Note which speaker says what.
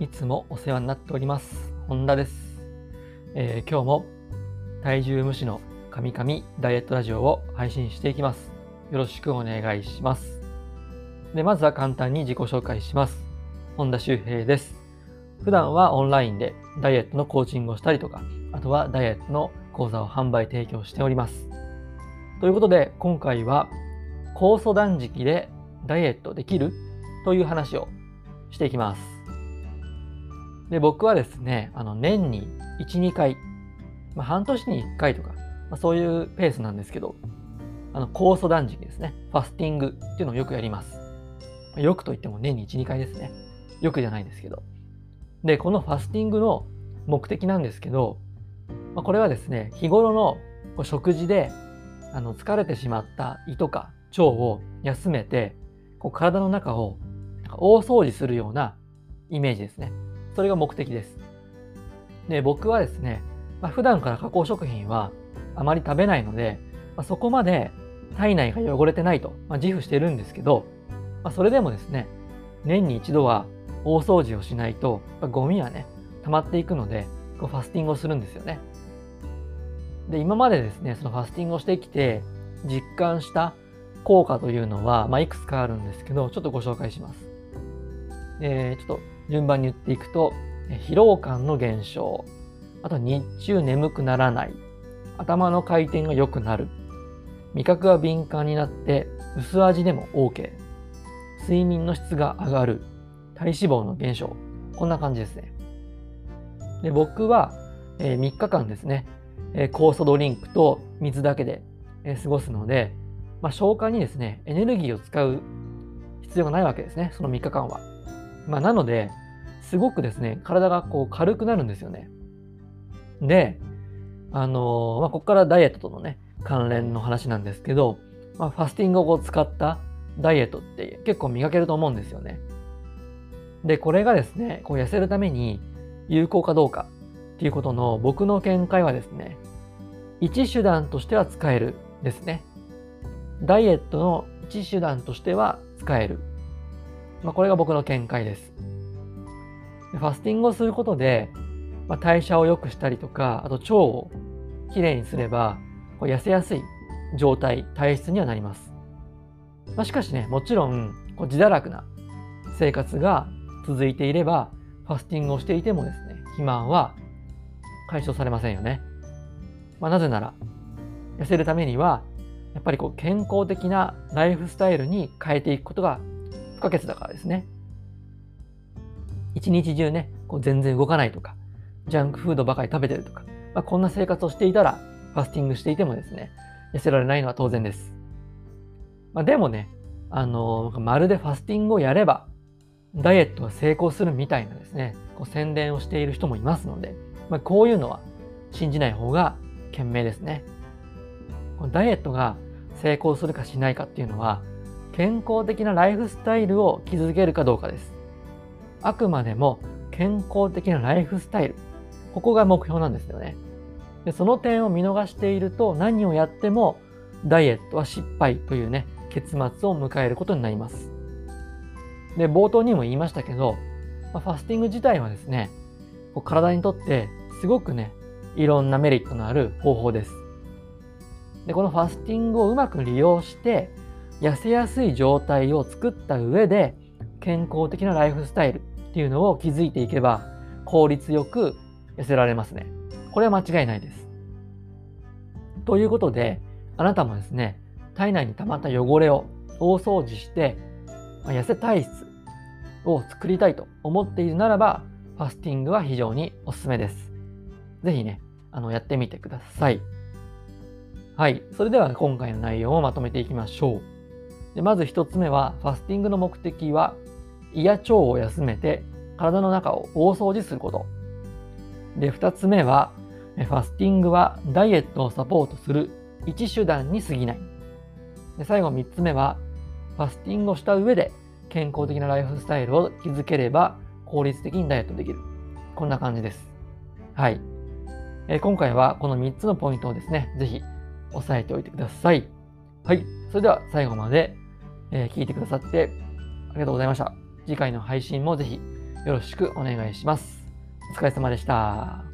Speaker 1: いつもお世話になっております。本田です。えー今日も体重無視の神々ダイエットラジオを配信していきます。よろしくお願いします。で、まずは簡単に自己紹介します。本田修平です。普段はオンラインでダイエットのコーチングをしたりとか、あとはダイエットの講座を販売提供しております。ということで、今回は酵素断食でダイエットできるという話をしていきます。で、僕はですね、あの年に1、2回、まあ、半年に1回とか、まあ、そういうペースなんですけど、あの酵素断食ですね、ファスティングっていうのをよくやります。まあよくと言っても年に1、2回ですね。よくじゃないですけど。で、このファスティングの目的なんですけど、まあ、これはですね、日頃の食事であの疲れてしまった胃とか腸を休めて、こう体の中を大掃除するようなイメージですね。それが目的です。で、僕はですね、まあ、普段から加工食品はあまり食べないので、まあ、そこまで体内が汚れてないと、まあ、自負してるんですけど、まあ、それでもですね、年に一度は大掃除をしないと、まゴミはね、溜まっていくので、こうファスティングをするんですよね。で、今までですね、そのファスティングをしてきて、実感した効果というのは、まあ、いくつかあるんですけど、ちょっとご紹介します。えーちょっと順番に言っていくと、疲労感の減少、あと日中眠くならない、頭の回転が良くなる、味覚が敏感になって薄味でも OK、睡眠の質が上がる、体脂肪の減少、こんな感じですね。で僕は、え3日間ですね、え酵素ドリンクと水だけで、え過ごすので、まあ、消化にですね、エネルギーを使う必要がないわけですね、その3日間は。まあ、なので、すごくですね、体がこう軽くなるんですよね。で、あのまあ、ここからダイエットとのね、関連の話なんですけど、まあ、ファスティングを使ったダイエットって結構磨けると思うんですよね。で、これがですね、こう痩せるために有効かどうかっていうことの僕の見解はですね、一手段としては使えるですね。ダイエットの一手段としては使える。まあ、これが僕の見解です。でファスティングをすることで、まあ、代謝を良くしたりとか、あと腸をきれいにすれば、こう痩せやすい状態、体質にはなります。まあ、しかしね、もちろんこう自堕落な生活が続いていれば、ファスティングをしていてもですね、肥満は解消されませんよね。まあ、なぜなら、痩せるためには、やっぱりこう健康的なライフスタイルに変えていくことが不可欠だからですね。一日中ね、こう全然動かないとか、ジャンクフードばかり食べてるとか、まあ、こんな生活をしていたら、ファスティングしていてもですね、痩せられないのは当然です。まあ、でもね、あのまるでファスティングをやれば、ダイエットは成功するみたいなですね、こう宣伝をしている人もいますので、まあ、こういうのは信じない方が賢明ですね。ダイエットが成功するかしないかっていうのは、健康的なライフスタイルを築けるかどうかです。あくまでも健康的なライフスタイル。ここが目標なんですよね。でその点を見逃していると何をやってもダイエットは失敗というね、結末を迎えることになります。で、冒頭にも言いましたけど、まあファスティング自体はですね、こう体にとってすごくね、いろんなメリットのある方法です。で、このファスティングをうまく利用して、痩せやすい状態を作った上で、健康的なライフスタイルっていうのを築いていけば、効率よく痩せられますね。これは間違いないです。ということで、あなたもですね、体内に溜まった汚れを大掃除して、ま痩せ体質を作りたいと思っているならば、ファスティングは非常におすすめです。ぜひね、あの、やってみてください。はい。それでは今回の内容をまとめていきましょう。でまず一つ目は、ファスティングの目的は、胃や腸を休めて体の中を大掃除すること。で、二つ目は、ファスティングはダイエットをサポートする一手段に過ぎない。で最後三つ目は、ファスティングをした上で健康的なライフスタイルを築ければ効率的にダイエットできる。こんな感じです。はい。え今回はこの3つのポイントをですね、ぜひ押さえておいてください。はい。それでは最後まで、えー聞いてくださってありがとうございました。次回の配信もぜひよろしくお願いします。お疲れ様でした。